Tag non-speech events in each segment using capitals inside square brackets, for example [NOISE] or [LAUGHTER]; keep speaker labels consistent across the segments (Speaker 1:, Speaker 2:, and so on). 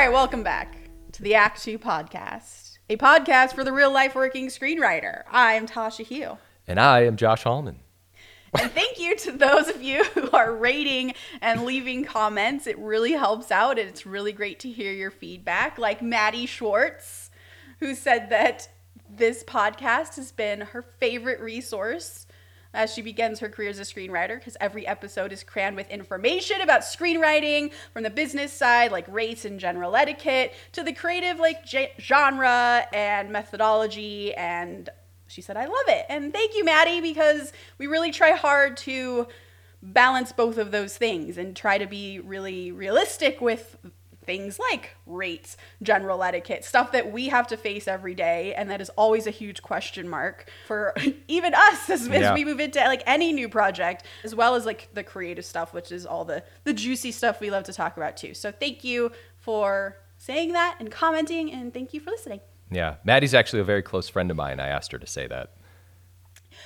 Speaker 1: right, welcome back to the Act Two podcast, a podcast for the real life working screenwriter. I'm Tasha Huo.
Speaker 2: And I am Josh Hallman.
Speaker 1: And thank you to those of you who are rating and leaving comments. It really helps out, and it's really great to hear your feedback. Like Maddie Schwartz, who said that this podcast has been her favorite resource as she begins her career as a screenwriter because every episode is crammed with information about screenwriting from the business side like race and general etiquette to the creative like genre and methodology and she said i love it. And thank you maddie because we really try hard to balance both of those things and try to be really realistic with things like rates, general etiquette, stuff that we have to face every day, and that is always a huge question mark for [LAUGHS] even us as, as we move into like any new project, as well as like the creative stuff, which is all the the juicy stuff we love to talk about too. So thank you for saying that and commenting, and thank you for listening.
Speaker 2: Yeah, Maddie's actually a very close friend of mine. I asked her to say that.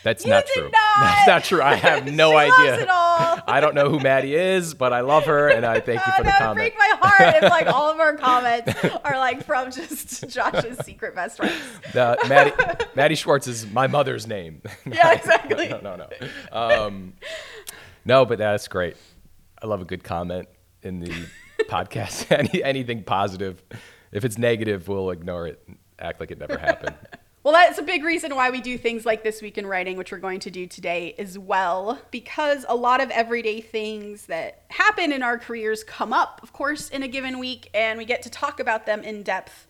Speaker 2: That's
Speaker 1: You
Speaker 2: not true. [LAUGHS]
Speaker 1: not!
Speaker 2: That's not true. I have [LAUGHS] no idea. [LAUGHS] I don't know who Maddie is, but I love her and I thank you for the
Speaker 1: that would break my heart if like all of our comments are like from just Josh's secret best friends.
Speaker 2: The- Maddie, Maddie Schwartz is my mother's name.
Speaker 1: Yeah, exactly.
Speaker 2: no, no, no. Um, no, but that's great. I love a good comment in the podcast. Any, anything positive. If it's negative, we'll ignore it. Act like it never happened.
Speaker 1: Well, that's a big reason why we do things like This Week in Writing, which we're going to do today as well, because a lot of everyday things that happen in our careers come up, of course, in a given week, and we get to talk about them in depth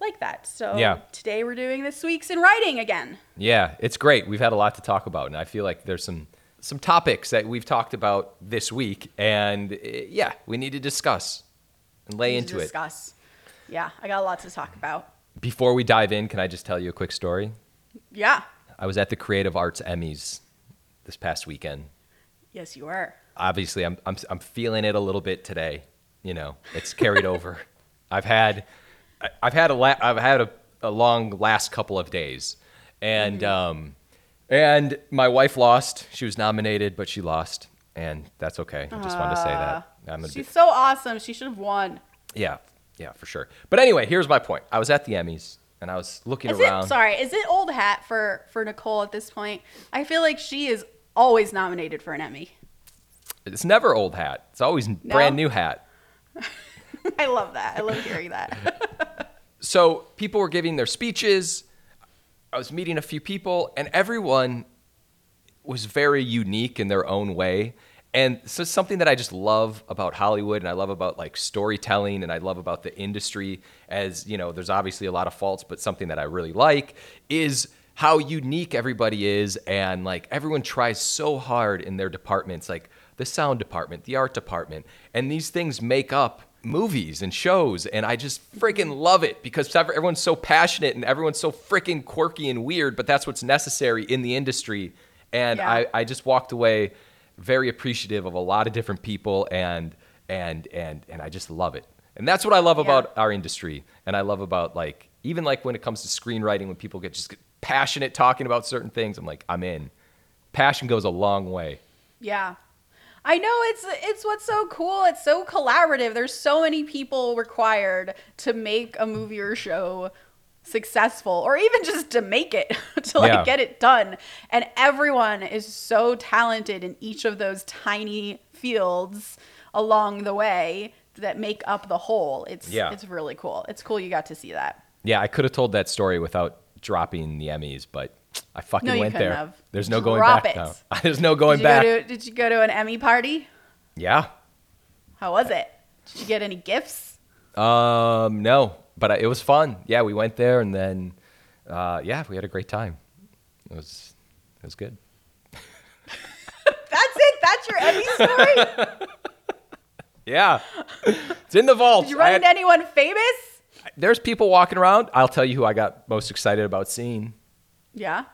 Speaker 1: like that. So
Speaker 2: Yeah.
Speaker 1: today we're doing This Week's in Writing again.
Speaker 2: Yeah, it's great. We've had a lot to talk about, and I feel like there's some some topics that we've talked about this week, and uh, yeah, we need to discuss and lay
Speaker 1: to
Speaker 2: into it.
Speaker 1: discuss. Yeah, I got a lot to talk about.
Speaker 2: Before we dive in, can I just tell you a quick story?
Speaker 1: Yeah.
Speaker 2: I was at the Creative Arts Emmys this past weekend.
Speaker 1: Yes, you are.
Speaker 2: Obviously, I'm I'm I'm feeling it a little bit today. You know, it's carried [LAUGHS] over. I've had I've had a la- I've had a, a long last couple of days, and um, and my wife lost. She was nominated, but she lost, and that's okay. I just wanted to say that. I'm
Speaker 1: She's
Speaker 2: bit,
Speaker 1: so awesome. She should have won.
Speaker 2: yeah, yeah, for sure. But anyway, here's my point. I was at the Emmys, and I was looking
Speaker 1: Is
Speaker 2: around.
Speaker 1: it sorry? Is it old hat for for Nicole at this point? I feel like she is always nominated for an Emmy.
Speaker 2: It's never old hat. It's always brand new hat. [LAUGHS]
Speaker 1: I love that. I love hearing that. [LAUGHS]
Speaker 2: so people were giving their speeches. I was meeting a few people, and everyone was very unique in their own way. And so something that I just love about Hollywood and I love about like storytelling and I love about the industry as, you know, there's obviously a lot of faults, but something that I really like is how unique everybody is and like everyone tries so hard in their departments, like the sound department, the art department, and these things make up movies and shows and I just freaking love it because everyone's so passionate and everyone's so freaking quirky and weird, but that's what's necessary in the industry. And
Speaker 1: Yeah.
Speaker 2: I, I just walked away very appreciative of a lot of different people and and and and I just love it. And that's what I love
Speaker 1: Yeah.
Speaker 2: about our industry. And I love about like even like when it comes to screenwriting when people get just get passionate talking about certain things, I'm like, I'm in. Passion goes a long way.
Speaker 1: yeah. I know it's it's what's so cool. It's so collaborative. There's so many people required to make a movie or show successful or even just to make it [LAUGHS] to like
Speaker 2: Yeah.
Speaker 1: get it done and everyone is so talented in each of those tiny fields along the way that make up the whole it's
Speaker 2: Yeah.
Speaker 1: it's really cool it's cool you got to see that
Speaker 2: Yeah, I could have told that story without dropping the Emmys, but I fucking
Speaker 1: No,
Speaker 2: went there.
Speaker 1: have.
Speaker 2: There's no
Speaker 1: Drop
Speaker 2: going back now. [LAUGHS] There's no going
Speaker 1: did
Speaker 2: back.
Speaker 1: to did you go to an emmy party
Speaker 2: yeah.
Speaker 1: how was it did you get any gifts
Speaker 2: Um, no, but it was fun. Yeah, we went there and then, uh, yeah, we had a great time. It was, it was good. [LAUGHS]
Speaker 1: that's it that's your emmy story [LAUGHS]
Speaker 2: Yeah, it's in the vault.
Speaker 1: did you run
Speaker 2: had-
Speaker 1: into anyone famous
Speaker 2: there's people walking around. I'll tell you who I got most excited about seeing:
Speaker 1: yeah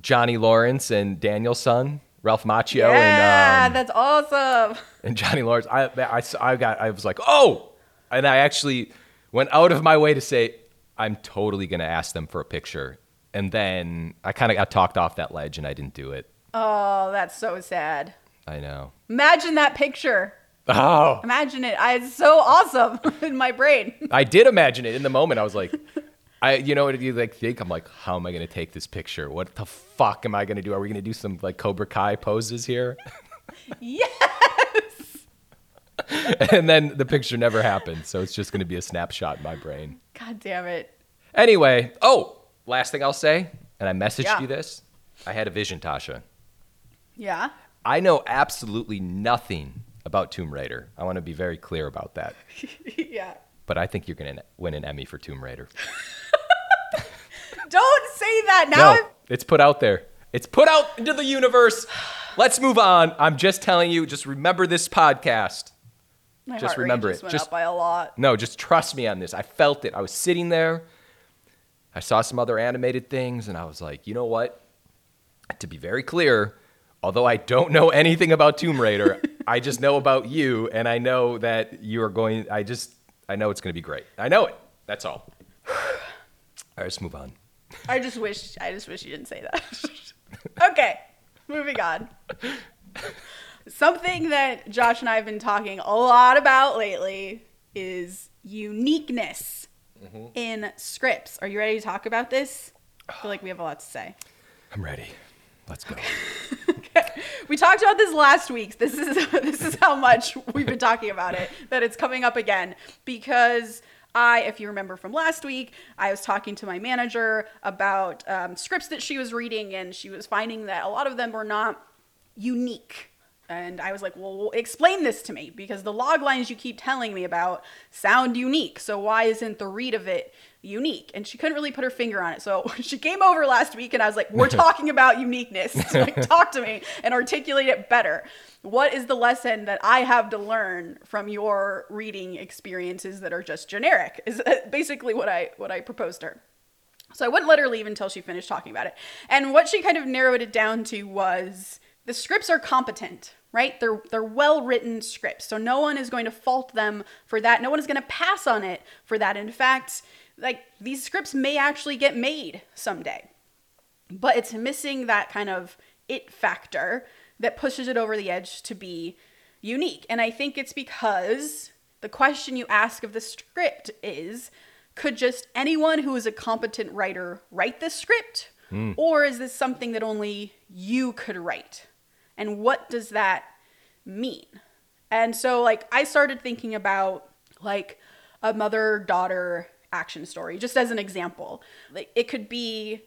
Speaker 2: Johnny Lawrence and Daniel-san, Ralph Macchio,
Speaker 1: yeah
Speaker 2: and um,
Speaker 1: that's awesome
Speaker 2: and Johnny Lawrence. I, I, I got, I was like, oh, and I actually went out of my way to say, I'm totally gonna ask them for a picture, and then I kind of got talked off that ledge, and I didn't do it.
Speaker 1: oh that's so sad
Speaker 2: I know.
Speaker 1: imagine that picture
Speaker 2: Oh,
Speaker 1: Imagine it. I, it's so awesome [LAUGHS] in my brain.
Speaker 2: I did imagine it in the moment. I was like, I, you know what you like think? I'm like, how am I going to take this picture? What the fuck am I going to do? Are we going to do some like Cobra Kai poses here? [LAUGHS]
Speaker 1: yes. [LAUGHS]
Speaker 2: and then the picture never happened. So it's just going to be a snapshot in my brain.
Speaker 1: God damn it.
Speaker 2: Anyway, oh, last thing I'll say, and I messaged
Speaker 1: Yeah.
Speaker 2: you this. I had a vision, Tasha.
Speaker 1: Yeah.
Speaker 2: I know absolutely nothing about Tomb Raider. I want to be very clear about that. [LAUGHS]
Speaker 1: yeah.
Speaker 2: But I think you're going to win an Emmy for Tomb Raider. [LAUGHS]
Speaker 1: Don't say that now.
Speaker 2: No, it's put out there. It's put out into the universe. Let's move on. I'm just telling you, just remember this podcast.
Speaker 1: My
Speaker 2: just remember
Speaker 1: just
Speaker 2: it. Just-
Speaker 1: by a lot.
Speaker 2: No, just trust me on this. I felt it. I was sitting there. I saw some other animated things, and I was like, you know what? To be very clear, although I don't know anything about Tomb Raider, [LAUGHS] I just know about you, and I know that you are going. I just, I know it's going to be great. I know it. That's all. [SIGHS] All right, let's move on.
Speaker 1: I just wish I just wish you didn't say that. [LAUGHS] okay, moving on. [LAUGHS] Something that Josh and I have been talking a lot about lately is uniqueness in scripts. Are you ready to talk about this? I feel like we have a lot to say.
Speaker 2: I'm ready. Let's go. [LAUGHS]
Speaker 1: We talked about this last week. This is [LAUGHS] this is how much we've been talking about it that it's coming up again because I, if you remember from last week, I was talking to my manager about um, scripts that she was reading, and she was finding that a lot of them were not unique. And I was like, well, explain this to me because the log lines you keep telling me about sound unique. So why isn't the read of it unique? And she couldn't really put her finger on it. So [LAUGHS] she came over last week and I was like, we're [LAUGHS] talking about uniqueness. So [LAUGHS] like, talk to me and articulate it better. What is the lesson that I have to learn from your reading experiences that are just generic? Is basically what I what I proposed to her. So I wouldn't let her leave until she finished talking about it. And what she kind of narrowed it down to was the scripts are competent, right? They're they're well-written scripts. So no one is going to fault them for that. No one is going to pass on it for that. In fact, like these scripts may actually get made someday. But it's missing that kind of it factor that pushes it over the edge to be unique. And I think it's because the question you ask of the script is could just anyone who is a competent writer write this script? Hmm. Or is this something that only you could write? And what does that mean? And so like I started thinking about like a mother daughter action story just as an example. Like it could be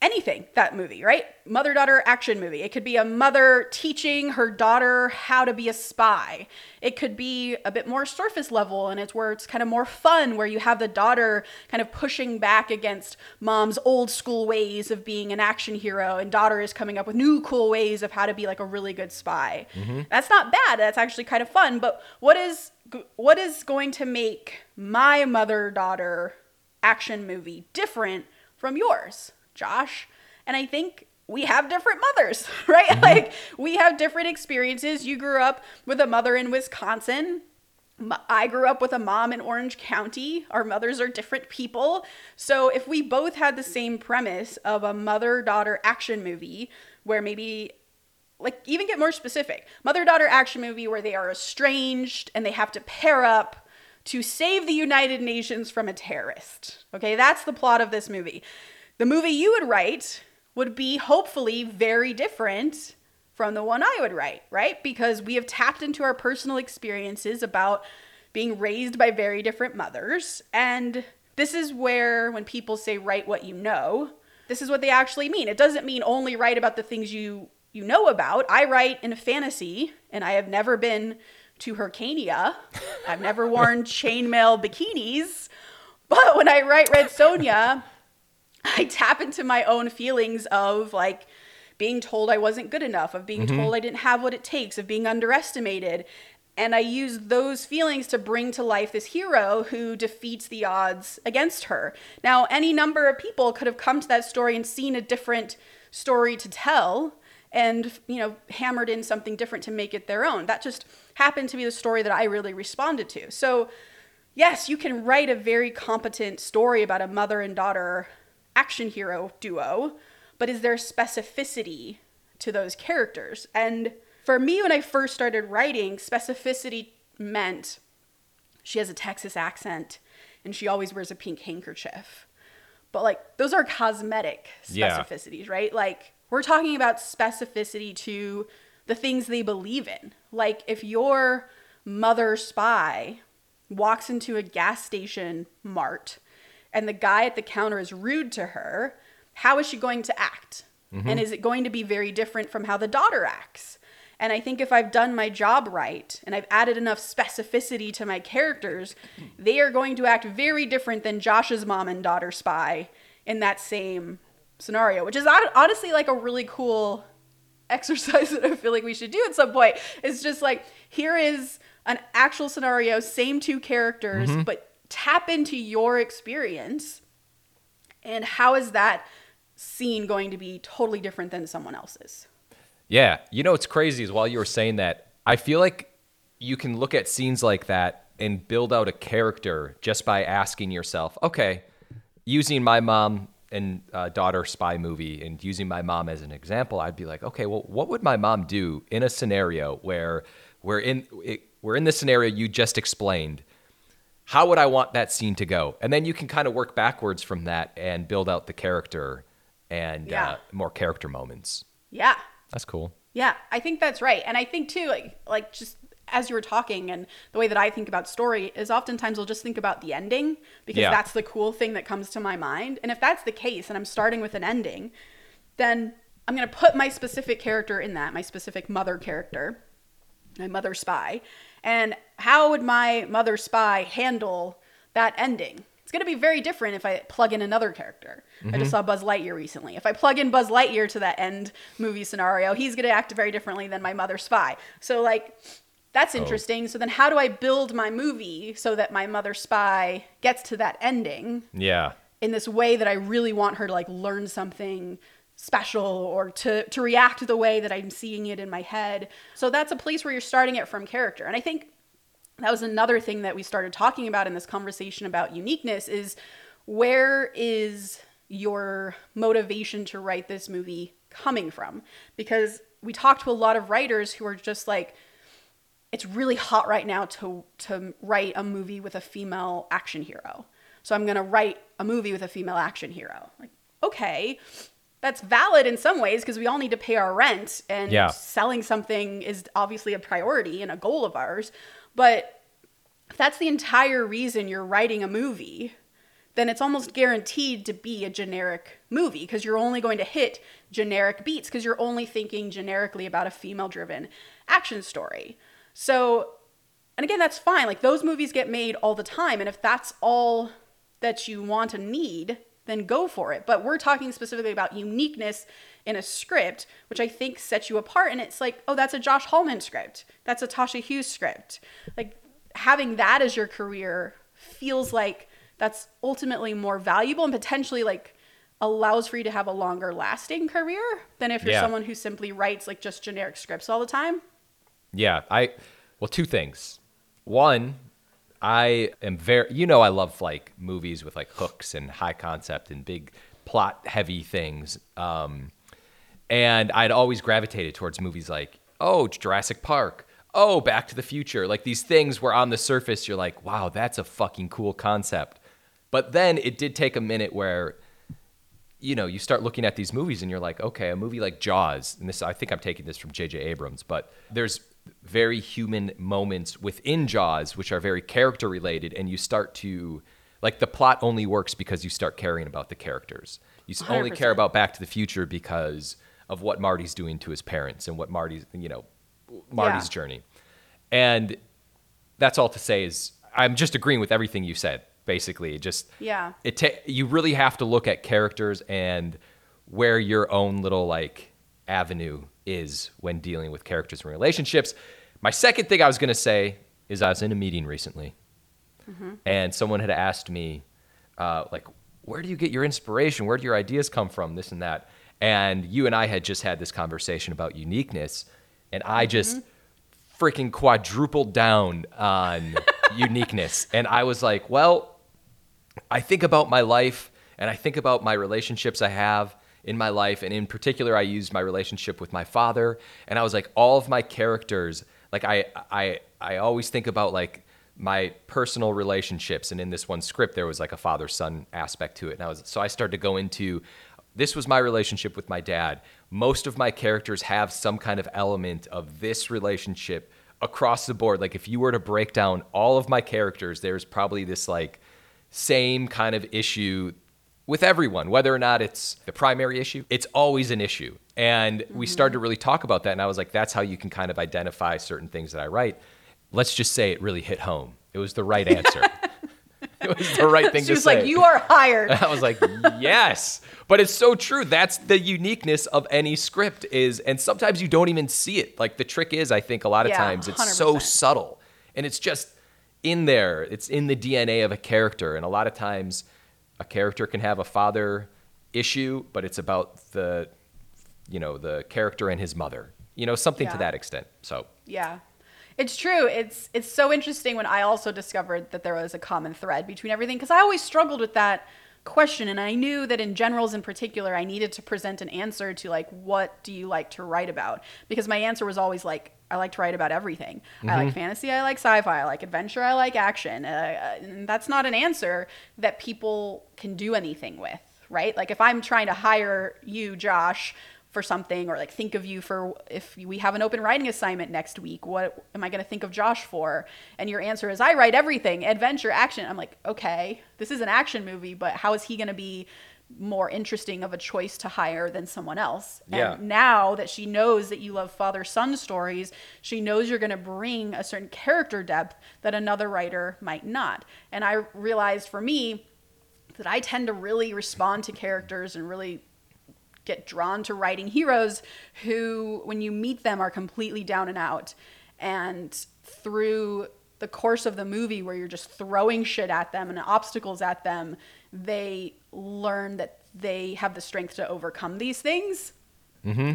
Speaker 1: anything that movie right? Mother daughter action movie. It could be a mother teaching her daughter how to be a spy. It could be a bit more surface level and it's where it's kind of more fun where you have the daughter kind of pushing back against mom's old school ways of being an action hero and daughter is coming up with new cool ways of how to be like a really good spy. Mm-hmm. That's not bad that's actually kind of fun but what is what is going to make my mother daughter action movie different from yours Josh. And I think we have different mothers, [LAUGHS] right? Mm-hmm. Like we have different experiences. You grew up with a mother in Wisconsin. I grew up with a mom in Orange County. Our mothers are different people. So if we both had the same premise of a mother daughter action movie where maybe like even get more specific mother daughter action movie where they are estranged and they have to pair up to save the United Nations from a terrorist. Okay, that's the plot of this movie. The movie you would write would be hopefully very different from the one I would write, right? Because we have tapped into our personal experiences about being raised by very different mothers. And this is where, when people say write what you know, this is what they actually mean. It doesn't mean only write about the things you you know about. I write in a fantasy, and I have never been to Hyrcania. I've never worn [LAUGHS] chainmail bikinis. But when I write Red Sonja, [LAUGHS] I tap into my own feelings of like being told I wasn't good enough, of being mm-hmm. told I didn't have what it takes, of being underestimated. And I use those feelings to bring to life this hero who defeats the odds against her. Now, any number of people could have come to that story and seen a different story to tell and, you know, hammered in something different to make it their own. That just happened to be the story that I really responded to. So, yes, you can write a very competent story about a mother and daughter action hero duo, but is there specificity to those characters? And for me, when I first started writing, specificity meant she has a Texas accent and she always wears a pink handkerchief. But like those are cosmetic
Speaker 2: Yeah.
Speaker 1: specificities, right? Like we're talking about specificity to the things they believe in. Like if your mother spy walks into a gas station mart and the guy at the counter is rude to her, how is she going to act? Mm-hmm. And is it going to be very different from how the daughter acts? And I think if I've done my job right and I've added enough specificity to my characters, they are going to act very different than Josh's mom and daughter spy in that same scenario, which is honestly like a really cool [LAUGHS] exercise that I feel like we should do at some point. It's just like here is an actual scenario, same two characters, mm-hmm. but tap into your experience and how is that scene going to be totally different than someone else's?
Speaker 2: Yeah. You know what's crazy is while you were saying that, I feel like you can look at scenes like that and build out a character just by asking yourself, okay, using my mom and uh, daughter spy movie and using my mom as an example, I'd be like, okay, well, what would my mom do in a scenario where we're in it, we're in the scenario you just explained? How would I want that scene to go? And then you can kind of work backwards from that and build out the character and
Speaker 1: Yeah.
Speaker 2: uh, more character moments.
Speaker 1: Yeah.
Speaker 2: That's cool.
Speaker 1: Yeah, I think that's right. And I think too, like like just as you were talking and the way that I think about story is oftentimes I'll just think about the ending because
Speaker 2: Yeah.
Speaker 1: that's the cool thing that comes to my mind. And if that's the case and I'm starting with an ending, then I'm going to put my specific character in that, my specific mother character, my mother spy. And how would my mother spy handle that ending? It's going to be very different if I plug in another character. I just mm-hmm. saw Buzz Lightyear recently. If I plug in Buzz Lightyear to that end movie scenario, he's going to act very differently than my mother spy. So, like, that's oh. interesting. So, then how do I build my movie so that my mother spy gets to that ending?
Speaker 2: Yeah.
Speaker 1: in this way that I really want her to like learn something special or to to react the way that I'm seeing it in my head. So that's a place where you're starting it from character. And I think that was another thing that we started talking about in this conversation about uniqueness is where is your motivation to write this movie coming from? Because we talked to a lot of writers who are just like it's really hot right now to to write a movie with a female action hero. So I'm going to write a movie with a female action hero. Like, okay, that's valid in some ways because we all need to pay our rent and
Speaker 2: Yeah.
Speaker 1: selling something is obviously a priority and a goal of ours. But if that's the entire reason you're writing a movie, then it's almost guaranteed to be a generic movie because you're only going to hit generic beats because you're only thinking generically about a female driven action story. So, and again, that's fine. Like those movies get made all the time. And if that's all that you want and need, then go for it. But we're talking specifically about uniqueness in a script, which I think sets you apart. And it's like, oh, that's a Josh Hallman script. That's a Tasha Huo's script. Like having that as your career feels like that's ultimately more valuable and potentially like allows for you to have a longer lasting career than if you're
Speaker 2: Yeah.
Speaker 1: someone who simply writes like just generic scripts all the time.
Speaker 2: Yeah, I well, two things. One, I am very you know I love like movies with like hooks and high concept and big plot heavy things. Um and I'd always gravitated towards movies like oh, Jurassic Park. Oh, Back to the Future. Like these things where on the surface you're like, "Wow, that's a fucking cool concept." But then it did take a minute where you know, you start looking at these movies and you're like, okay, a movie like Jaws, and this I think I'm taking this from J.J. Abrams, but there's very human moments within Jaws which are very character related, and you start to like the plot only works because you start caring about the characters. You s- only care about Back to the Future because of what Marty's doing to his parents and what Marty's, you know, Marty's
Speaker 1: Yeah.
Speaker 2: journey. And that's all to say is I'm just agreeing with everything you said. Basically, It just
Speaker 1: Yeah.
Speaker 2: it ta- you really have to look at characters and where your own little like avenue is when dealing with characters and relationships. My second thing I was going to say is I was in a meeting recently, and someone had asked me, uh, like, where do you get your inspiration? Where do your ideas come from? This and that. And you and I had just had this conversation about uniqueness, and I just mm-hmm. freaking quadrupled down on [LAUGHS] uniqueness. And I was like, well, I think about my life and I think about my relationships I have in my life. And in particular, I used my relationship with my father. And I was like, all of my characters, like I, I, I always think about like my personal relationships. And in this one script, there was like a father son aspect to it. And I was, so I started to go into, this was my relationship with my dad. Most of my characters have some kind of element of this relationship across the board. Like if you were to break down all of my characters, there's probably this like same kind of issue with everyone, whether or not it's the primary issue, it's always an issue. And we
Speaker 1: Mm-hmm.
Speaker 2: started to really talk about that. And I was like, that's how you can kind of identify certain things that I write. Let's just say it really hit home. It was the right answer. [LAUGHS] [LAUGHS] it was the right thing
Speaker 1: She
Speaker 2: to
Speaker 1: was
Speaker 2: say.
Speaker 1: like, "You are hired." [LAUGHS]
Speaker 2: I was like, yes. But it's so true. That's the uniqueness of any script is and sometimes you don't even see it. Like the trick is I think a lot of
Speaker 1: Yeah,
Speaker 2: times it's so
Speaker 1: 100%.
Speaker 2: subtle and it's just in there. It's in the DNA of a character and a lot of times a character can have a father issue, but it's about the you know, the character and his mother. You know, something to that extent. So,
Speaker 1: Yeah. It's true. It's it's so interesting when I also discovered that there was a common thread between everything because I always struggled with that question and I knew that in generals in particular I needed to present an answer to like what do you like to write about because my answer was always like I like to write about everything. I like fantasy, I like sci-fi, I like adventure, I like action. Uh, and that's not an answer that people can do anything with, right? Like if I'm trying to hire you, Josh, for something or like think of you for if we have an open writing assignment next week what am i going to think of josh for? And your answer is i write everything adventure action. I'm like okay this is an action movie but how is he going to be more interesting of a choice to hire than someone else?
Speaker 2: Yeah.
Speaker 1: and now that she knows that you love father son stories she knows you're going to bring a certain character depth that another writer might not. And i realized for me that i tend to really respond to characters and really get drawn to writing heroes who, when you meet them, are completely down and out. And through the course of the movie, where you're just throwing shit at them and obstacles at them, they learn that they have the strength to overcome these things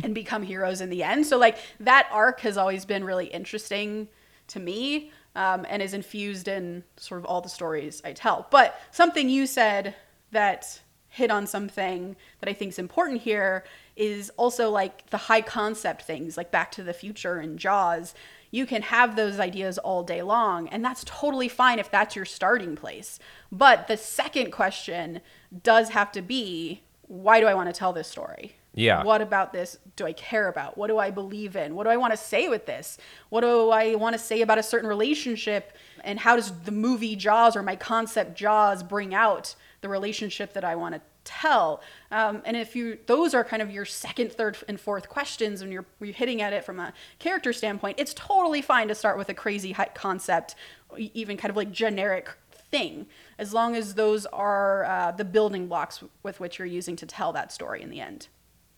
Speaker 1: and become heroes in the end. So, like, that arc has always been really interesting to me um, and is infused in sort of all the stories I tell. But something you said that hit on something that I think is important here is also like the high concept things, like Back to the Future and Jaws. You can have those ideas all day long, and that's totally fine if that's your starting place. But the second question does have to be why do I want to tell this story?
Speaker 2: Yeah.
Speaker 1: What about this do I care about? What do I believe in? What do I want to say with this? What do I want to say about a certain relationship? And how does the movie Jaws or my concept Jaws bring out the relationship that I want to tell? Um, and if you, those are kind of your second, third, and fourth questions, and you're, you're hitting at it from a character standpoint, it's totally fine to start with a crazy concept, even kind of like generic thing, as long as those are uh, the building blocks with which you're using to tell that story in the end.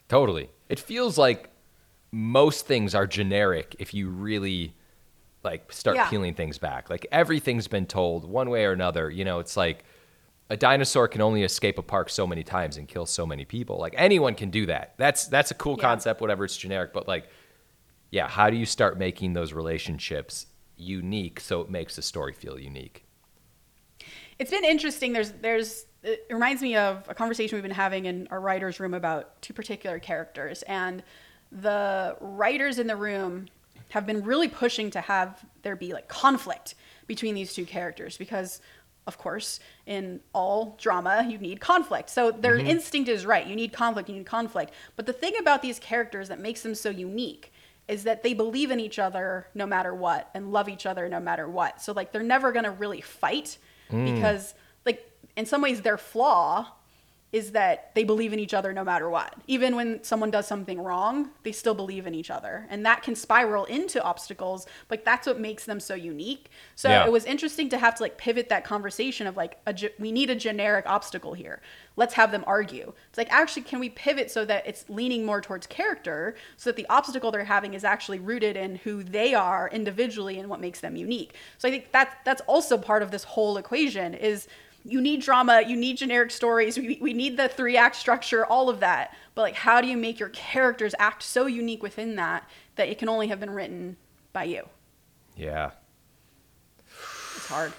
Speaker 2: Totally. It feels like most things are generic if you really like start
Speaker 1: Yeah.
Speaker 2: peeling things back. Like everything's been told one way or another. You know, it's like a dinosaur can only escape a park so many times and kill so many people. Like anyone can do that. That's that's a cool
Speaker 1: Yeah.
Speaker 2: concept whatever it's generic, but like yeah, how do you start making those relationships unique so it makes the story feel unique?
Speaker 1: It's been interesting. There's there's it reminds me of a conversation we've been having in our writers' room about two particular characters, and the writers in the room have been really pushing to have there be like conflict between these two characters because of course in all drama you need conflict. So their mm-hmm. instinct is right. You need conflict you need conflict. But the thing about these characters that makes them so unique is that they believe in each other no matter what and love each other no matter what. So like they're never going to really fight mm. because like in some ways their flaw is that they believe in each other no matter what. Even when someone does something wrong, they still believe in each other. And that can spiral into obstacles, but that's what makes them so unique. So
Speaker 2: Yeah.
Speaker 1: it was interesting to have to like pivot that conversation of like a, ge- we need a generic obstacle here. Let's have them argue. It's like actually can we pivot so that it's leaning more towards character so that the obstacle they're having is actually rooted in who they are individually and what makes them unique. So I think that that's also part of this whole equation is you need drama, you need generic stories, we, we need the three act structure, all of that. But like, how do you make your characters act so unique within that that it can only have been written by you?
Speaker 2: Yeah.
Speaker 1: It's hard.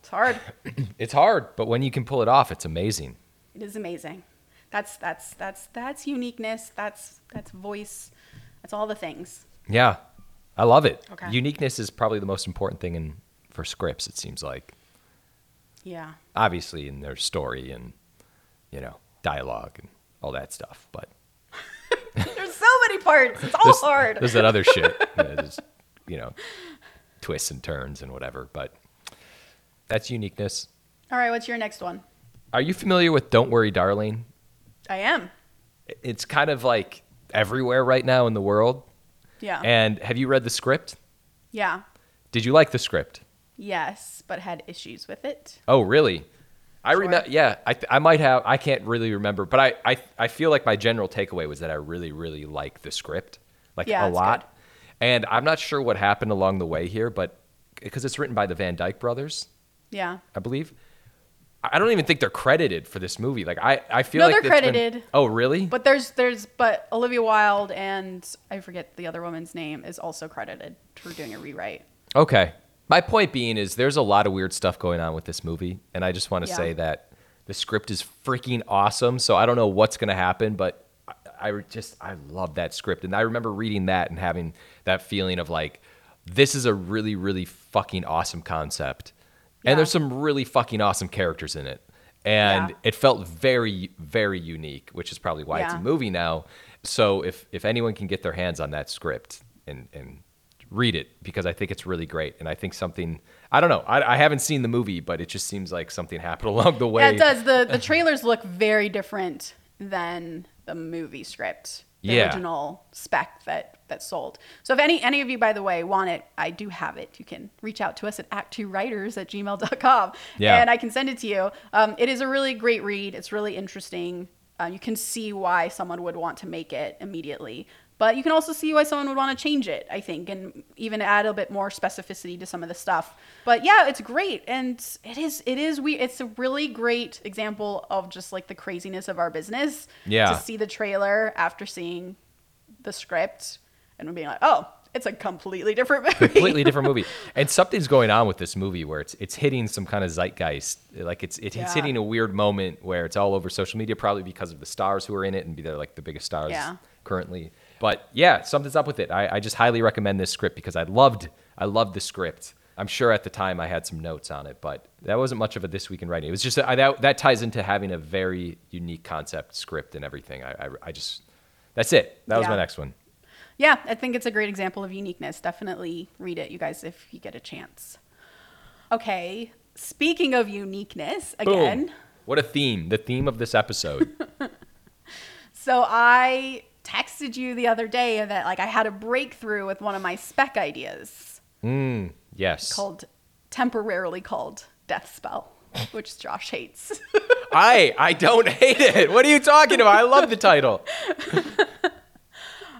Speaker 1: It's hard. [CLEARS THROAT]
Speaker 2: It's hard, but when you can pull it off, it's amazing.
Speaker 1: It is amazing. That's that's that's that's uniqueness. That's that's voice. That's all the things.
Speaker 2: Yeah, I love it.
Speaker 1: Okay.
Speaker 2: Uniqueness is probably the most important thing in for scripts. It seems like
Speaker 1: Yeah.
Speaker 2: obviously in their story and you know dialogue and all that stuff, but [LAUGHS]
Speaker 1: There's so many parts. It's all
Speaker 2: there's,
Speaker 1: hard.
Speaker 2: there's that other shit, you know, just, you know, twists and turns and whatever. But that's uniqueness.
Speaker 1: all right, what's your next one?
Speaker 2: Are you familiar with "Don't Worry, Darling"?
Speaker 1: I am.
Speaker 2: It's kind of like everywhere right now in the world.
Speaker 1: Yeah.
Speaker 2: And have you read the script?
Speaker 1: yeah.
Speaker 2: Did you like the script?
Speaker 1: Yes, but had issues with it.
Speaker 2: Oh, really? I
Speaker 1: Sure.
Speaker 2: remember. Yeah, I, th- I might have. I can't really remember, but I, I I feel like my general takeaway was that I really really like the script, like
Speaker 1: Yeah,
Speaker 2: a lot.
Speaker 1: good.
Speaker 2: And I'm not sure what happened along the way here, but because it's written by the Van Dyke brothers,
Speaker 1: Yeah.
Speaker 2: I believe. I don't even think they're credited for this movie. Like I, I feel
Speaker 1: No,
Speaker 2: like
Speaker 1: they're
Speaker 2: it's been-
Speaker 1: credited.
Speaker 2: oh, really?
Speaker 1: But there's there's but Olivia Wilde and I forget the other woman's name is also credited for doing a rewrite.
Speaker 2: Okay. My point being is there's a lot of weird stuff going on with this movie, and I just want to
Speaker 1: Yeah.
Speaker 2: say that the script is freaking awesome. So I don't know what's going to happen, but I, I just I love that script, and I remember reading that and having that feeling of like this is a really really fucking awesome concept,
Speaker 1: Yeah.
Speaker 2: and there's some really fucking awesome characters in it, and
Speaker 1: Yeah.
Speaker 2: it felt very very unique, which is probably why it's a movie now. So if if anyone can get their hands on that script and and read it because I think it's really great and I think something I don't know I, I haven't seen the movie but it just seems like something happened [LAUGHS] along the way.
Speaker 1: Yeah, it does. The the trailers look very different than the movie script. The
Speaker 2: Yeah.
Speaker 1: original spec that that sold. So if any any of you, by the way, want it, I do have it. You can reach out to us at act2writers at gmail.com.
Speaker 2: Yeah.
Speaker 1: And I can send it to you. Um, it is a really great read. It's really interesting. Uh, you can see why someone would want to make it immediately. But you can also see why someone would want to change it, I think, and even add a bit more specificity to some of the stuff. But yeah, it's great, and it is it is we it's a really great example of just like the craziness of our business.
Speaker 2: Yeah.
Speaker 1: To see the trailer after seeing the script and being like, oh, it's a completely different movie.
Speaker 2: completely different movie. [LAUGHS] And something's going on with this movie where it's it's hitting some kind of zeitgeist. Like it's it's,
Speaker 1: Yeah.
Speaker 2: hitting a weird moment where it's all over social media, probably because of the stars who are in it and be they're like the biggest stars
Speaker 1: Yeah.
Speaker 2: currently. But yeah, something's up with it. I, I just highly recommend this script because I loved I loved the script. I'm sure at the time I had some notes on it, but that wasn't much of a this week in writing. It was just I, that that ties into having a very unique concept, script, and everything. I I, I just that's it. That was my next one.
Speaker 1: yeah, I think it's a great example of uniqueness. Definitely read it, you guys, if you get a chance. Okay, speaking of uniqueness, again.
Speaker 2: Boom. What a theme! The theme of this episode. [LAUGHS]
Speaker 1: So I texted you the other day that like I had a breakthrough with one of my spec ideas
Speaker 2: Mm, yes.
Speaker 1: called temporarily called Death Spell, which Josh hates. [LAUGHS]
Speaker 2: I I don't hate it. What are you talking about? I love the title. [LAUGHS]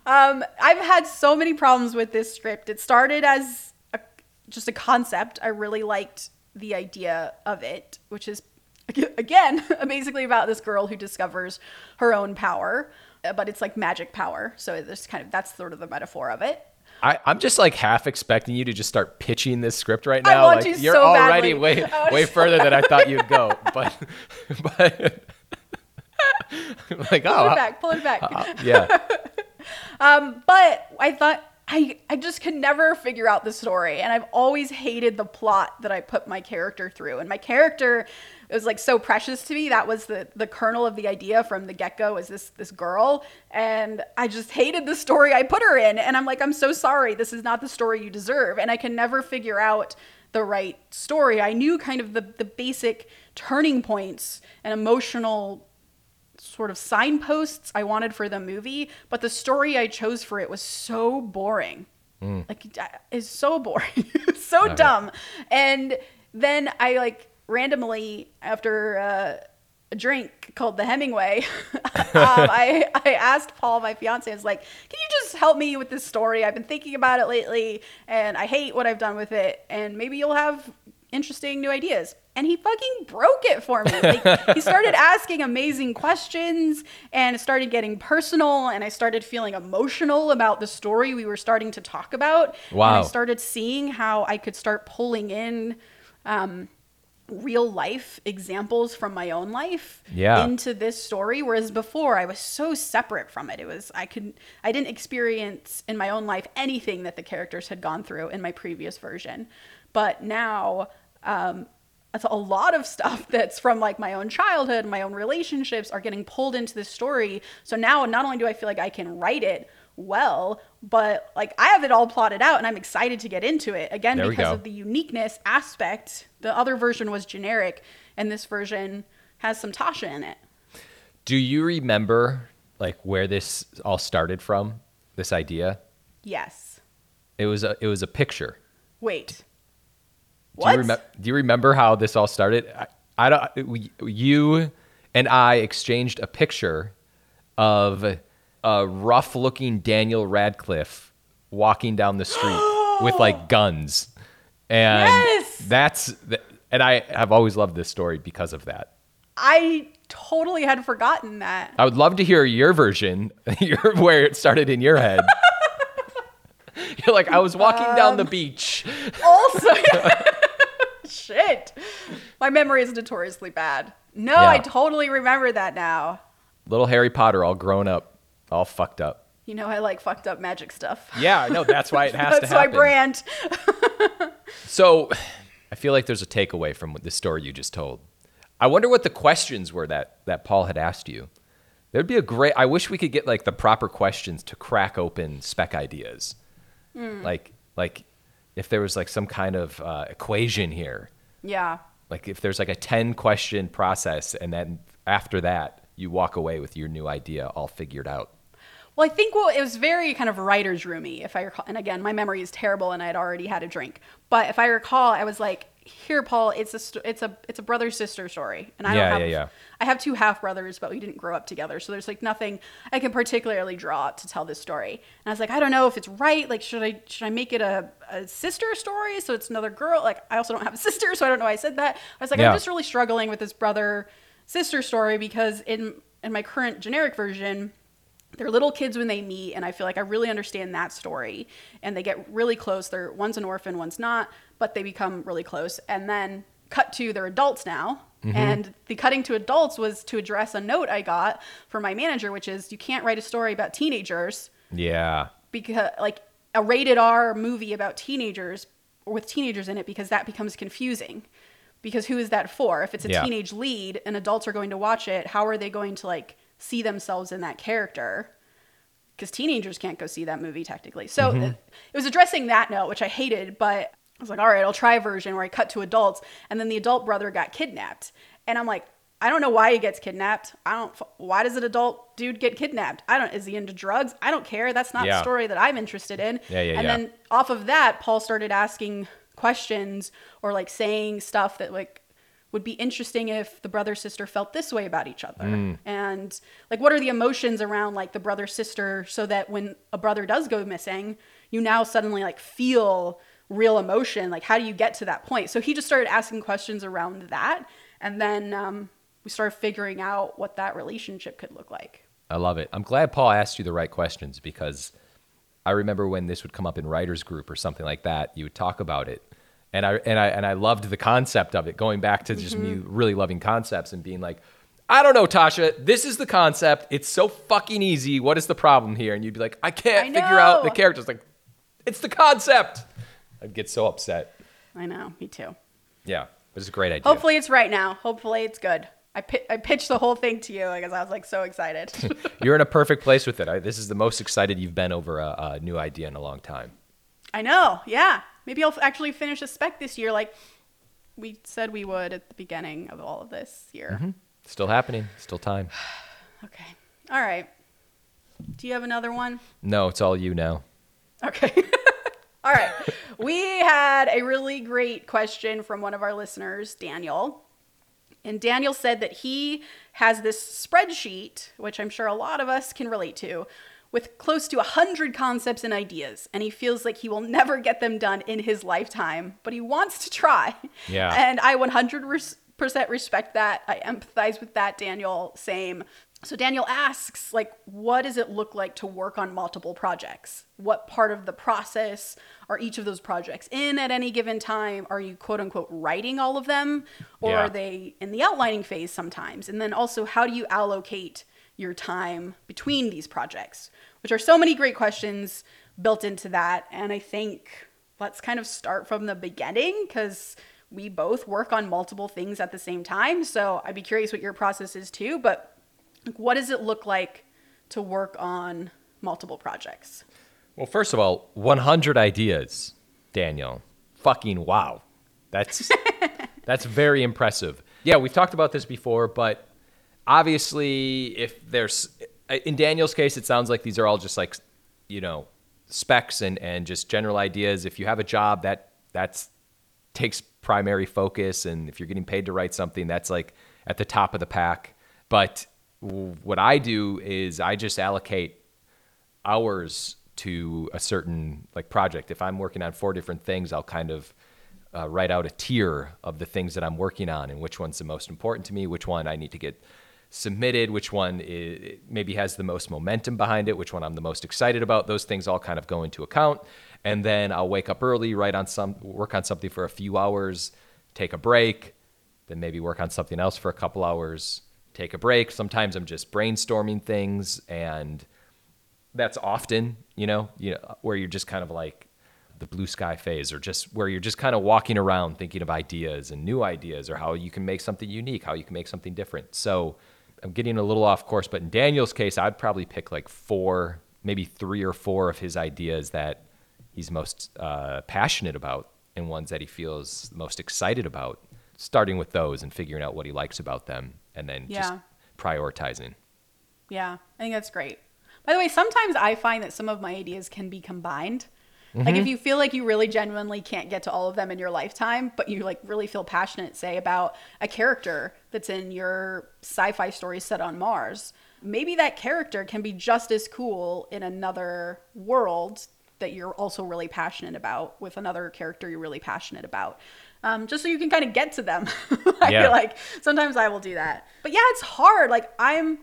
Speaker 1: um, I've had so many problems with this script. It started as a, just a concept. I really liked the idea of it, which is [LAUGHS] again basically about this girl who discovers her own power, but it's like magic power. So there's kind of that's sort of the metaphor of it.
Speaker 2: I, I'm just like half expecting you to just start pitching this script right
Speaker 1: I
Speaker 2: now.
Speaker 1: want
Speaker 2: like
Speaker 1: to
Speaker 2: you're
Speaker 1: so
Speaker 2: already
Speaker 1: badly. [LAUGHS]
Speaker 2: way way
Speaker 1: to-
Speaker 2: further than I thought you'd go. [LAUGHS] But but [LAUGHS] like oh
Speaker 1: Pull
Speaker 2: oh
Speaker 1: it back, pull it back.
Speaker 2: uh, yeah.
Speaker 1: Um, but I thought I I just could never figure out the story, and I've always hated the plot that I put my character through. And my character was like so precious to me. That was the the kernel of the idea from the get go. Was this this girl? And I just hated the story I put her in. And I'm like, I'm so sorry. This is not the story you deserve. And I can never figure out the right story. I knew kind of the the basic turning points and emotional sort of signposts I wanted for the movie, but the story I chose for it was so boring. Mm. Like it's so boring, [LAUGHS] so
Speaker 2: Okay.
Speaker 1: dumb. And then I like randomly after uh, a drink called the Hemingway, [LAUGHS] [LAUGHS] um, I I asked Paul, my fiance, I was like, "Can you just help me with this story? I've been thinking about it lately, and I hate what I've done with it, and maybe you'll have interesting new ideas." And he fucking broke it for me. Like, he [LAUGHS] started asking amazing questions, and it started getting personal, and I started feeling emotional about the story we were starting to talk about. And
Speaker 2: Wow.
Speaker 1: I started seeing how I could start pulling in. Um, real life examples from my own life
Speaker 2: Yeah.
Speaker 1: into this story whereas before I was so separate from it. It was I could I didn't experience in my own life anything that the characters had gone through in my previous version. But now um it's a lot of stuff [LAUGHS] that's from like my own childhood, my own relationships are getting pulled into this story. So now not only do I feel like I can write it well, but like I have it all plotted out and I'm excited to get into it. Again,
Speaker 2: There
Speaker 1: because of the uniqueness aspect. The other version was generic and this version has some Tasha in it.
Speaker 2: Do you remember like where this all started from? This idea?
Speaker 1: Yes.
Speaker 2: It was a it was a picture.
Speaker 1: Wait.
Speaker 2: Do
Speaker 1: What?
Speaker 2: you, remember? do you remember how this all started? I, I don't. we- You and I exchanged a picture of a rough-looking Daniel Radcliffe walking down the street [GASPS] with like guns, and
Speaker 1: Yes!
Speaker 2: that's th- and I have always loved this story because of that.
Speaker 1: I totally had forgotten that.
Speaker 2: I would love to hear your version, [LAUGHS] your where it started in your head. [LAUGHS] You're like, I was walking down
Speaker 1: Um,
Speaker 2: the beach.
Speaker 1: Also, [LAUGHS] shit. My memory is notoriously bad. No,
Speaker 2: Yeah.
Speaker 1: I totally remember that now.
Speaker 2: Little Harry Potter, all grown up, all fucked up.
Speaker 1: You know, I like fucked up magic stuff.
Speaker 2: Yeah, no, that's why it has [LAUGHS] to happen.
Speaker 1: That's my brand. [LAUGHS]
Speaker 2: So, I feel like there's a takeaway from the story you just told. I wonder what the questions were that that Paul had asked you. There'd be a great. I wish we could get like the proper questions to crack open spec ideas.
Speaker 1: Hmm.
Speaker 2: Like, like if there was like some kind of uh, equation here,
Speaker 1: Yeah.
Speaker 2: like if there's like a 10 question process, and then after that you walk away with your new idea all figured out.
Speaker 1: Well, I think well, it was very kind of writer's roomy, if I recall. And again, my memory is terrible, and I had already had a drink. But if I recall, I was like, "Here, Paul, it's a st- it's a it's a brother sister story." And I
Speaker 2: Yeah,
Speaker 1: don't have,
Speaker 2: yeah, yeah.
Speaker 1: I have two half brothers, but we didn't grow up together, so there's like nothing I can particularly draw to tell this story. And I was like, I don't know if it's right. Like, should I should I make it a, a sister story so it's another girl? Like, I also don't have a [LAUGHS] sister, so I don't know why I said that. I was like,
Speaker 2: Yeah.
Speaker 1: I'm just really struggling with this brother sister story because in in my current generic version they're little kids when they meet and i feel like i really understand that story and they get really close they're one's an orphan one's not but they become really close and then cut to they're adults now mm-hmm. and the cutting to adults was to address a note i got from my manager which is you can't write a story about teenagers
Speaker 2: Yeah.
Speaker 1: because like a rated R movie about teenagers or with teenagers in it because that becomes confusing. Because who is that for? If it's a
Speaker 2: Yeah.
Speaker 1: teenage lead and adults are going to watch it, how are they going to like see themselves in that character? Because teenagers can't go see that movie technically. So
Speaker 2: Mm-hmm.
Speaker 1: it, it was addressing that note, which I hated, but I was like, all right, I'll try a version where I cut to adults, and then the adult brother got kidnapped, and I'm like, I don't know why he gets kidnapped. I don't. Why does an adult dude get kidnapped? I don't. Is he into drugs? I don't care. That's not
Speaker 2: Yeah.
Speaker 1: the story that I'm interested in.
Speaker 2: Yeah, yeah,
Speaker 1: and
Speaker 2: yeah.
Speaker 1: then off of that, Paul started asking questions or like saying stuff that like would be interesting if the brother sister felt this way about each other.
Speaker 2: Mm.
Speaker 1: And like what are the emotions around like the brother sister so that when a brother does go missing, you now suddenly like feel real emotion. Like how do you get to that point? So he just started asking questions around that and then um, we started figuring out what that relationship could look like.
Speaker 2: I love it. I'm glad Paul asked you the right questions because I remember when this would come up in writers group or something like that, you would talk about it. And I and I and I loved the concept of it, going back to just me
Speaker 1: Mm-hmm.
Speaker 2: really loving concepts and being like, I don't know, Tasha, this is the concept. It's so fucking easy. What is the problem here? And you'd be like, I can't
Speaker 1: I
Speaker 2: figure out the characters. Like, it's the concept. I'd get so upset.
Speaker 1: I know, me too.
Speaker 2: Yeah. It was a great idea.
Speaker 1: Hopefully it's right now. Hopefully it's good. I, pi- I pitched the whole thing to you because I was like so excited. [LAUGHS]
Speaker 2: You're in a perfect place with it. I, this is the most excited you've been over a, a new idea in a long time.
Speaker 1: I know. Yeah. Maybe I'll actually finish a spec this year like we said we would at the beginning of all of this year. Mm-hmm.
Speaker 2: Still happening. Still time. [SIGHS]
Speaker 1: Okay. All right. Do you have another one?
Speaker 2: No, it's all you now.
Speaker 1: Okay. [LAUGHS] all right. We had a really great question from one of our listeners, Daniel. And Daniel said that he has this spreadsheet, which I'm sure a lot of us can relate to, with close to 100 concepts and ideas. And he feels like he will never get them done in his lifetime, but he wants to try.
Speaker 2: Yeah.
Speaker 1: And I 100% respect that. I empathize with that, Daniel. Same. So Daniel asks, like, what does it look like to work on multiple projects? What part of the process are each of those projects in at any given time? Are you quote unquote writing all of them? Or
Speaker 2: Yeah.
Speaker 1: are they in the outlining phase sometimes? And then also, how do you allocate your time between these projects? Which are so many great questions built into that. And I think let's kind of start from the beginning because we both work on multiple things at the same time. So I'd be curious what your process is too. But what does it look like to work on multiple projects?
Speaker 2: Well, first of all, 100 ideas, Daniel. Fucking wow. That's [LAUGHS] that's very impressive. Yeah, we've talked about this before, but obviously if there's in Daniel's case it sounds like these are all just like, you know, specs and and just general ideas. If you have a job that that's takes primary focus and if you're getting paid to write something that's like at the top of the pack. But what I do is I just allocate hours to a certain like project. If I'm working on four different things, I'll kind of uh, write out a tier of the things that I'm working on and which one's the most important to me, which one I need to get submitted, which one i maybe has the most momentum behind it, which one I'm the most excited about. Those things all kind of go into account, and then I'll wake up early, write on some, work on something for a few hours, take a break, then maybe work on something else for a couple hours, take a break. Sometimes I'm just brainstorming things and that's often, you know, you know, where you're just kind of like the blue sky phase or just where you're just kind of walking around thinking of ideas and new ideas or how you can make something unique, how you can make something different. So I'm getting a little off course, but in Daniel's case, I'd probably pick like four, maybe three or four of his ideas that he's most uh, passionate about and ones that he feels most excited about, starting with those and figuring out what he likes about them and then just prioritizing.
Speaker 1: Yeah, I think that's great. By the way, sometimes I find that some of my ideas can be combined. Like
Speaker 2: Mm-hmm.
Speaker 1: if you feel like you really genuinely can't get to all of them in your lifetime, but you like really feel passionate, say about a character that's in your sci-fi story set on Mars, maybe that character can be just as cool in another world that you're also really passionate about with another character you're really passionate about. Um, just so you can kind of get to them. [LAUGHS] I
Speaker 2: Yeah.
Speaker 1: feel like sometimes I will do that. But yeah, it's hard. Like I'm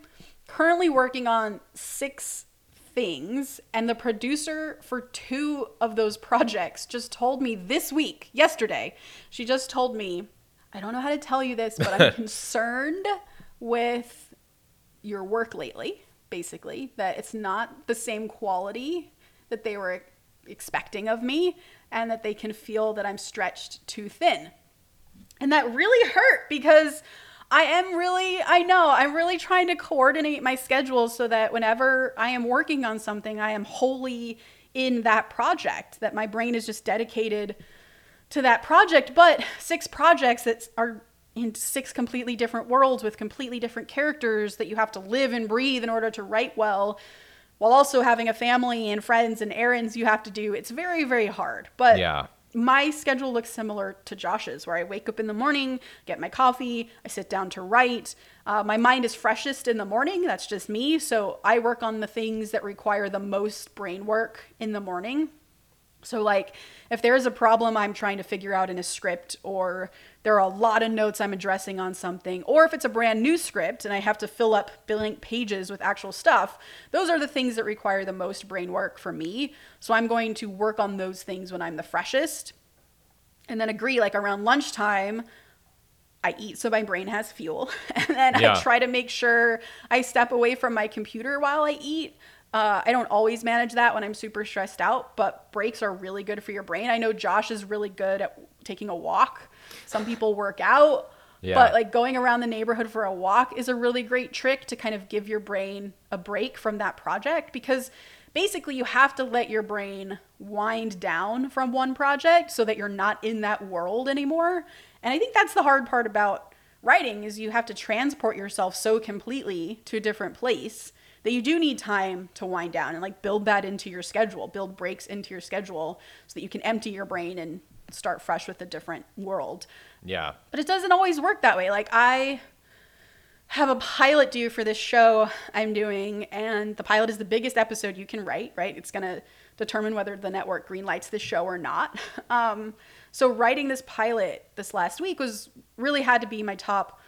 Speaker 1: currently working on six things, and the producer for two of those projects just told me this week, yesterday, she just told me, I don't know how to tell you this, but I'm [LAUGHS] concerned with your work lately, basically, that it's not the same quality that they were expecting of me, and that they can feel that I'm stretched too thin. And that really hurt because I am really, I know, I'm really trying to coordinate my schedule so that whenever I am working on something, I am wholly in that project, that my brain is just dedicated to that project. But six projects that are in six completely different worlds with completely different characters that you have to live and breathe in order to write well. While also having a family and friends and errands you have to do, it's very, very hard. But
Speaker 2: Yeah.
Speaker 1: My schedule looks similar to Josh's, where I wake up in the morning, get my coffee, I sit down to write. Uh, my mind is freshest in the morning. That's just me. So I work on the things that require the most brain work in the morning. So, like, if there is a problem I'm trying to figure out in a script, or there are a lot of notes I'm addressing on something, or if it's a brand new script and I have to fill up blank pages with actual stuff, those are the things that require the most brain work for me. So, I'm going to work on those things when I'm the freshest. And then agree, like, around lunchtime, I eat so my brain has fuel. [LAUGHS] And then
Speaker 2: Yeah.
Speaker 1: I try to make sure I step away from my computer while I eat. Uh, I don't always manage that when I'm super stressed out, but breaks are really good for your brain. I know Josh is really good at taking a walk. Some people work out,
Speaker 2: Yeah.
Speaker 1: but like going around the neighborhood for a walk is a really great trick to kind of give your brain a break from that project because basically you have to let your brain wind down from one project so that you're not in that world anymore. And I think that's the hard part about writing is you have to transport yourself so completely to a different place that you do need time to wind down and like build that into your schedule, build breaks into your schedule so that you can empty your brain and start fresh with a different world.
Speaker 2: Yeah.
Speaker 1: But it doesn't always work that way. Like I have a pilot due for this show I'm doing, and the pilot is the biggest episode you can write, right? It's gonna determine whether the network greenlights the show or not. [LAUGHS] Um, so writing this pilot this last week was really had to be my top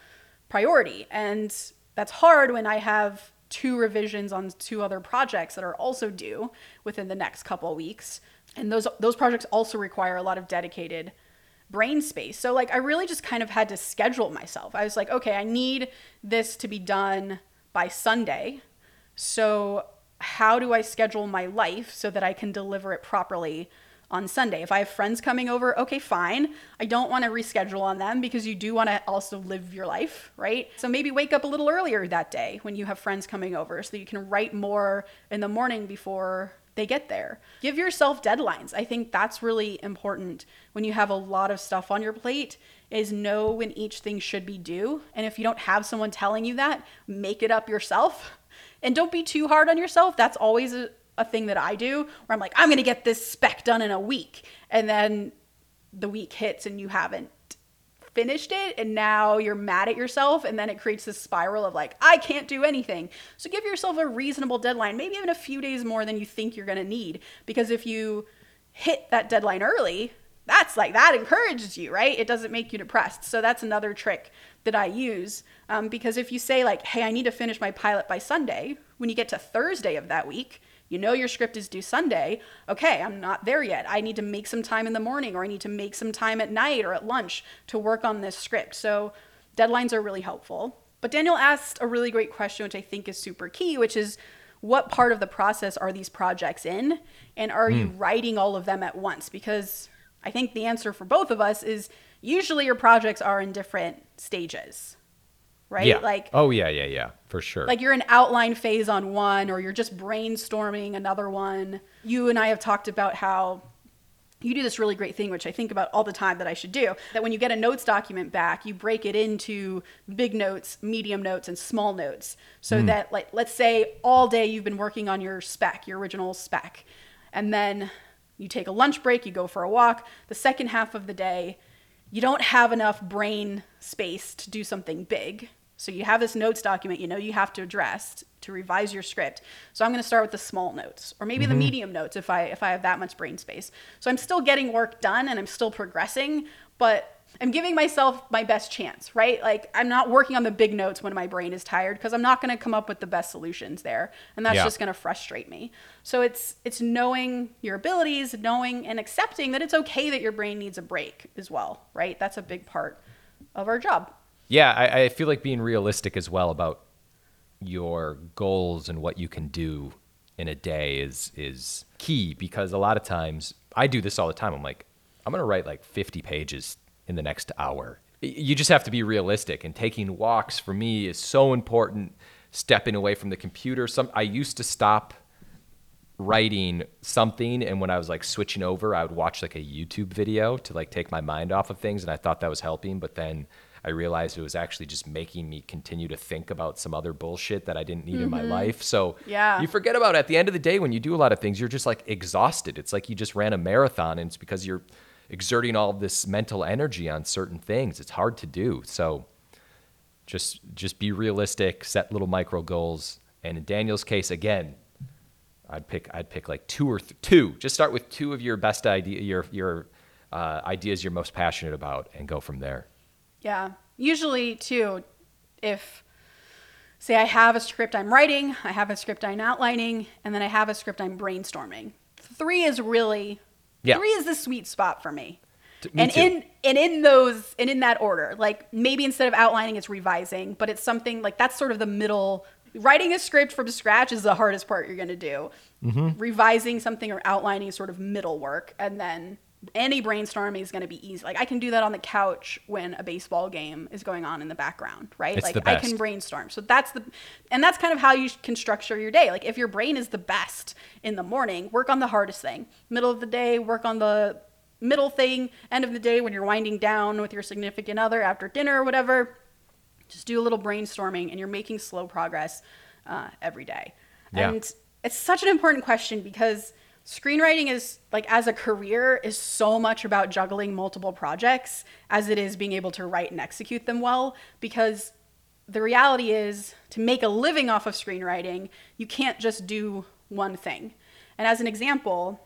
Speaker 1: priority. And that's hard when I have two revisions on two other projects that are also due within the next couple weeks. And those those projects also require a lot of dedicated brain space. So like I really just kind of had to schedule myself. I was like, okay, I need this to be done by Sunday. So how do I schedule my life so that I can deliver it properly on Sunday? If I have friends coming over, okay, fine. I don't want to reschedule on them because you do want to also live your life, right? So maybe wake up a little earlier that day when you have friends coming over so that you can write more in the morning before they get there. Give yourself deadlines. I think that's really important when you have a lot of stuff on your plate is know when each thing should be due. And if you don't have someone telling you that, make it up yourself. And don't be too hard on yourself. That's always a, a thing that I do where I'm like, I'm going to get this spec done in a week. And then the week hits and you haven't finished it and now you're mad at yourself and then it creates this spiral of like I can't do anything. So give yourself a reasonable deadline, maybe even a few days more than you think you're going to need because if you hit that deadline early, that's like that encourages you, right? It doesn't make you depressed. So that's another trick that I use um, because if you say like, "Hey, I need to finish my pilot by Sunday," when you get to Thursday of that week, you know your script is due Sunday. Okay, I'm not there yet. I need to make some time in the morning or I need to make some time at night or at lunch to work on this script. So deadlines are really helpful. But Daniel asked a really great question, which I think is super key, which is what part of the process are these projects in? And are mm. you hmm. writing all of them at once? Because I think the answer for both of us is usually your projects are in different stages right?
Speaker 2: Yeah.
Speaker 1: Like
Speaker 2: oh yeah, yeah, yeah, for sure.
Speaker 1: Like you're in outline phase on one, or you're just brainstorming another one. You and I have talked about how you do this really great thing, which I think about all the time that I should do. That when you get a notes document back, you break it into big notes, medium notes, and small notes. So mm. that, like, let's say all day you've been working on your spec, your original spec, and then you take a lunch break, you go for a walk. The second half of the day, you don't have enough brain space to do something big so you have this notes document you know you have to address to revise your script. So I'm going to start with the small notes or maybe mm-hmm. the medium notes if I if I have that much brain space. So I'm still getting work done and I'm still progressing, but I'm giving myself my best chance, right? Like I'm not working on the big notes when my brain is tired because I'm not going to come up with the best solutions there, and that's yeah. just going to frustrate me. So it's it's knowing your abilities, knowing and accepting that it's okay that your brain needs a break as well, right? That's a big part of our job.
Speaker 2: Yeah, I, I feel like being realistic as well about your goals and what you can do in a day is is key because a lot of times I do this all the time. I'm like, I'm gonna write like 50 pages in the next hour. You just have to be realistic. And taking walks for me is so important. Stepping away from the computer. Some I used to stop writing something and when I was like switching over, I would watch like a YouTube video to like take my mind off of things and I thought that was helping, but then I realized it was actually just making me continue to think about some other bullshit that I didn't need mm-hmm. in my mm-hmm. life. So
Speaker 1: yeah.
Speaker 2: you forget about it. At the end of the day, when you do a lot of things, you're just like exhausted. It's like you just ran a marathon and it's because you're exerting all this mental energy on certain things. It's hard to do. So just just be realistic, set little micro goals. And in Daniel's case, again, I'd pick I'd pick like two or th- two. Just start with two of your best idea your your uh, ideas you're most passionate about, and go from there.
Speaker 1: Yeah. Usually, too, if say I have a script I'm writing, I have a script I'm outlining, and then I have a script I'm brainstorming. Three is really yeah. three is the sweet spot for me.
Speaker 2: me
Speaker 1: and
Speaker 2: too.
Speaker 1: in and in those and in that order, like maybe instead of outlining, it's revising, but it's something like that's sort of the middle. Writing a script from scratch is the hardest part you're going to do. Mm-hmm. Revising something or outlining is sort of middle work, and then any brainstorming is going to be easy. Like I can do that on the couch when a baseball game is going on in the background, right?
Speaker 2: It's
Speaker 1: like I can brainstorm. So that's the and that's kind of how you can structure your day. Like if your brain is the best in the morning, work on the hardest thing. Middle of the day, work on the middle thing. End of the day when you're winding down with your significant other after dinner or whatever, just do a little brainstorming and you're making slow progress uh, every day. Yeah. And it's such an important question because screenwriting is like as a career is so much about juggling multiple projects as it is being able to write and execute them well because the reality is to make a living off of screenwriting you can't just do one thing and as an example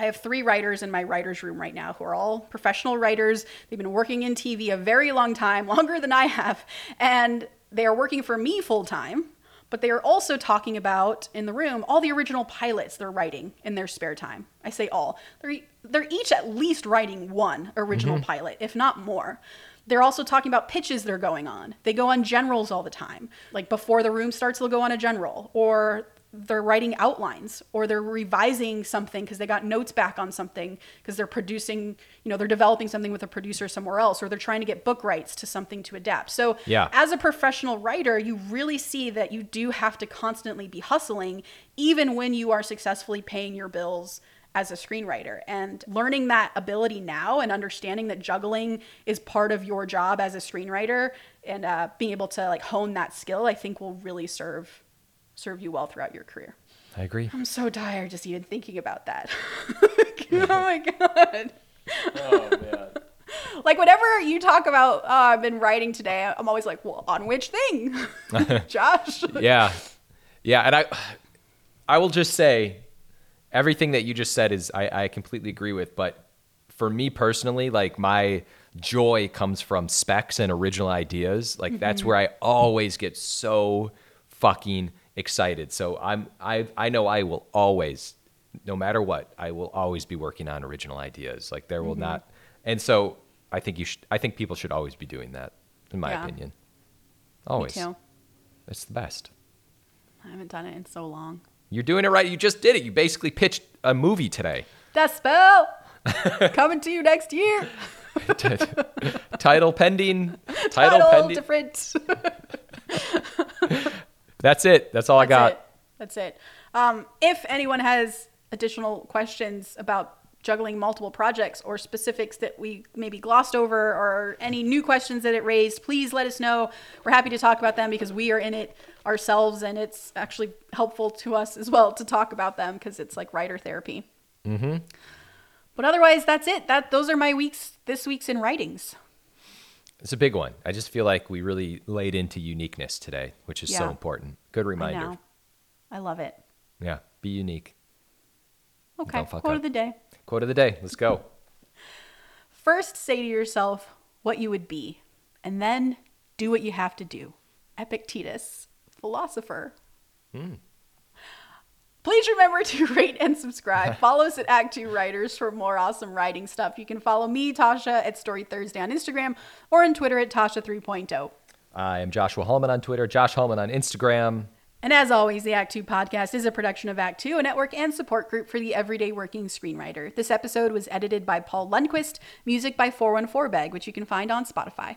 Speaker 1: I have three writers in my writer's room right now who are all professional writers. They've been working in TV a very long time, [LAUGHS] longer than I have. And they are working for me full time, but they are also talking about in the room all the original pilots they're writing in their spare time. I say all. They're they're each at least writing one original mm-hmm. pilot, if not more. They're also talking about pitches they're going on. They go on generals all the time. Like before the room starts, they'll go on a general or they're writing outlines or they're revising something because they got notes back on something because they're producing, you know, they're developing something with a producer somewhere else or they're trying to get book rights to something to adapt. So,
Speaker 2: Yeah.
Speaker 1: as a professional writer, you really see that you do have to constantly be hustling even when you are successfully paying your bills as a screenwriter and learning that ability now and understanding that juggling is part of your job as a screenwriter and uh, being able to like hone that skill i think will really serve serve you well throughout your career.
Speaker 2: I agree.
Speaker 1: i'm so tired just even thinking about that. [LAUGHS] [LAUGHS] Oh my god.
Speaker 2: Oh man. [LAUGHS]
Speaker 1: like whenever you talk about uh, i've been writing today i'm always like well on which thing? Josh.
Speaker 2: Yeah. Yeah and i i will just say everything that you just said is i, I completely agree with but for me personally like my joy comes from specs and original ideas. Like that's where i always get so fucking excited so i'm i i know i will always no matter what i will always be working on original ideas like there will mm-hmm. not and so i think you should i think people should always be doing that in my
Speaker 1: Yeah.
Speaker 2: opinion
Speaker 1: Me
Speaker 2: always
Speaker 1: too.
Speaker 2: it's the best
Speaker 1: i haven't done it in so long
Speaker 2: you're doing it right. You just did it. You basically pitched a movie today.
Speaker 1: Death spell [LAUGHS] coming to you next year. [LAUGHS]
Speaker 2: Title pending. [LAUGHS] Title,
Speaker 1: Title
Speaker 2: pending.
Speaker 1: different.
Speaker 2: That's it. That's all I got.
Speaker 1: That's it. That's it. Um, if anyone has additional questions about juggling multiple projects or specifics that we maybe glossed over or any new questions that it raised, please let us know. We're happy to talk about them because we are in it ourselves and it's actually helpful to us as well to talk about them because it's like writer therapy. Mm-hmm. But otherwise, that's it. That those are my weeks this week's in writings.
Speaker 2: It's a big one. I just feel like we really laid into uniqueness today, which is so important. Good
Speaker 1: I
Speaker 2: reminder.
Speaker 1: know. I love it.
Speaker 2: Yeah. Be unique.
Speaker 1: Okay. Quote
Speaker 2: up.
Speaker 1: of the day.
Speaker 2: Quote of the day. Let's go. [LAUGHS]
Speaker 1: First, say to yourself what you would be, and then do what you have to do. Epictetus, philosopher. Hmm. Please remember to [LAUGHS] rate and subscribe. [LAUGHS] follow us at Act Two Writers for more awesome writing stuff. You can follow me, Tasha, at Story Thursday on Instagram or on Twitter at Tasha 3.0.
Speaker 2: I am Joshua Hallman on Twitter, Josh Hallman on Instagram.
Speaker 1: And as always, the Act Two podcast is a production of Act Two, a network and support group for the everyday working screenwriter. This episode was edited by Paul Lundquist, music by 414 Bag, which you can find on Spotify.